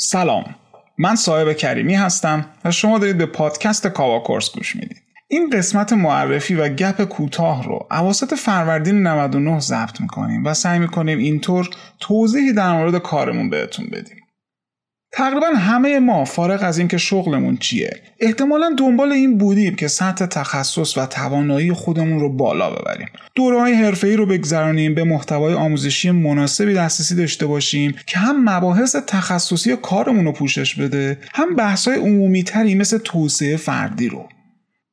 سلام. من صاحب کریمی هستم و شما دارید به پادکست کاوا کورس گوش می‌دید. این قسمت معرفی و گپ کوتاه رو اواسط فروردین 99 ضبط می‌کنیم و سعی می‌کنیم اینطور توضیحی در مورد کارمون بهتون بدیم. تقریبا همه ما فارغ از اینکه شغلمون چیه احتمالا دنبال این بودیم که سطح تخصص و توانایی خودمون رو بالا ببریم. دوره های حرفه‌ای رو بگذرانیم به محتوای آموزشی مناسبی دسترسی داشته باشیم که هم مباحث تخصصی کارمون رو پوشش بده هم بحث‌های عمومی تری مثل توسعه فردی رو.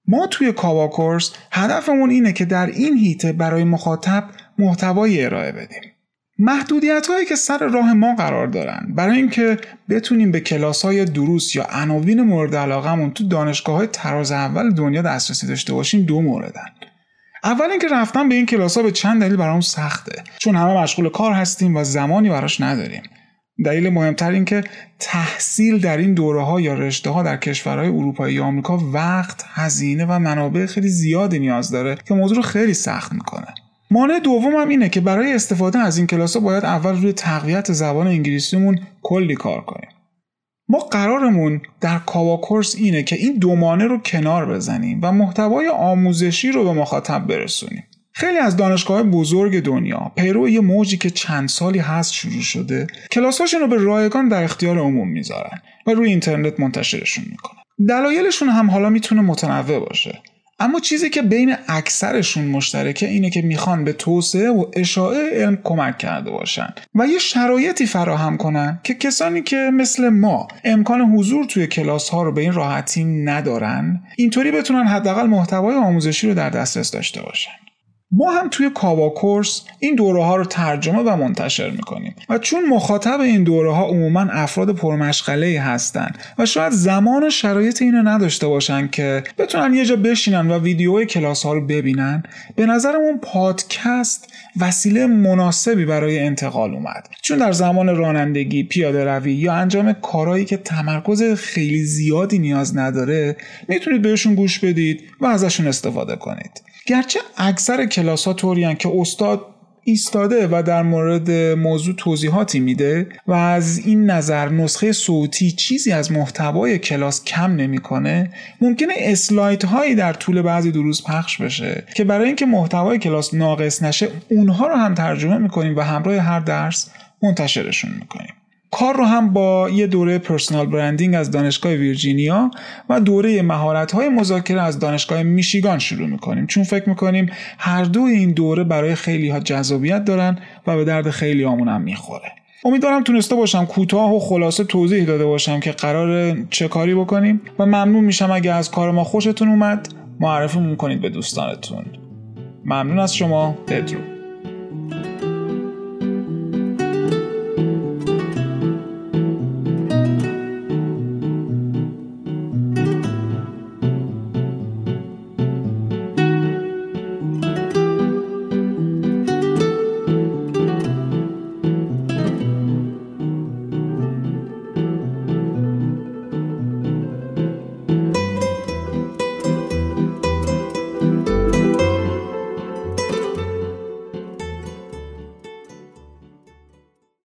ما توی کاوا کورس هدفمون اینه که در این هیته برای مخاطب محتوایی ارائه بدیم. محدودیت هایی که سر راه ما قرار دارن. برای اینکه بتونیم به کلاس های دروس یا عناوین مورد علاقهمون تو دانشگاه های تراز اول دنیا دسترسی داشته باشیم دو موردن. اول اینکه رفتن به این کلاس ها به چند دلیل برام سخته. چون همه مشغول کار هستیم و زمانی براش نداریم. دلیل مهمتر این که تحصیل در این دوره ها یا رشته ها در کشورهای اروپایی یا آمریکا وقت، هزینه و منابع خیلی زیادی نیاز داره که موضوع رو خیلی سخت می‌کنه. مانع دوم هم اینه که برای استفاده از این کلاس ها باید اول روی تقویت زبان انگلیسیمون کلی کار کنیم. ما قرارمون در کاوا کورس اینه که این دو مانع رو کنار بزنیم و محتوای آموزشی رو به مخاطب برسونیم. خیلی از دانشگاه بزرگ دنیا پیرو یه موجی که چند سالی هست شروع شده کلاساشون رو به رایگان در اختیار عموم می‌ذارن و روی اینترنت منتشرشون می‌کنن دلایلشون هم حالا می‌تونه متنوع باشه اما چیزی که بین اکثرشون مشترکه اینه که می‌خوان به توسعه و اشاعه علم کمک کرده باشن و یه شرایطی فراهم کنن که کسانی که مثل ما امکان حضور توی کلاس ها رو به این راحتی ندارن اینطوری بتونن حداقل محتوای آموزشی رو در دسترس داشته باشن. ما هم توی کاوا کورس این دوره ها رو ترجمه و منتشر می‌کنیم و چون مخاطب این دوره ها عموما افراد پرمشغله هستن و شاید زمان و شرایط اینو نداشته باشن که بتونن یه جا بشینن و ویدیوهای کلاس ها رو ببینن به نظرمون پادکست وسیله مناسبی برای انتقال اومد. چون در زمان رانندگی پیاده روی یا انجام کارهایی که تمرکز خیلی زیادی نیاز نداره می‌تونید بهشون گوش بدید و ازشون استفاده کنید. گرچه اکثر کلاس ها طوری که استاد ایستاده و در مورد موضوع توضیحاتی میده و از این نظر نسخه صوتی چیزی از محتوای کلاس کم نمی‌کنه ممکنه اسلاید هایی در طول بعضی دروز پخش بشه که برای اینکه محتوای کلاس ناقص نشه اونها رو هم ترجمه می‌کنیم و همراه هر درس منتشرشون می‌کنیم. کار رو هم با یه دوره پرسونال برندینگ از دانشگاه ویرجینیا و دوره مهارت های مذاکره از دانشگاه میشیگان شروع می‌کنیم. چون فکر می‌کنیم هر دو این دوره برای خیلی ها جذابیت دارن و به درد خیلی همون هم می‌خوره. امیدوارم تونسته باشم کوتاه و خلاصه توضیح داده باشم که قرار چه کاری بکنیم و ممنون میشم اگه از کار ما خوشتون اومد. معرفی کنید به دوستانتون. ممنون از شما. بدرود.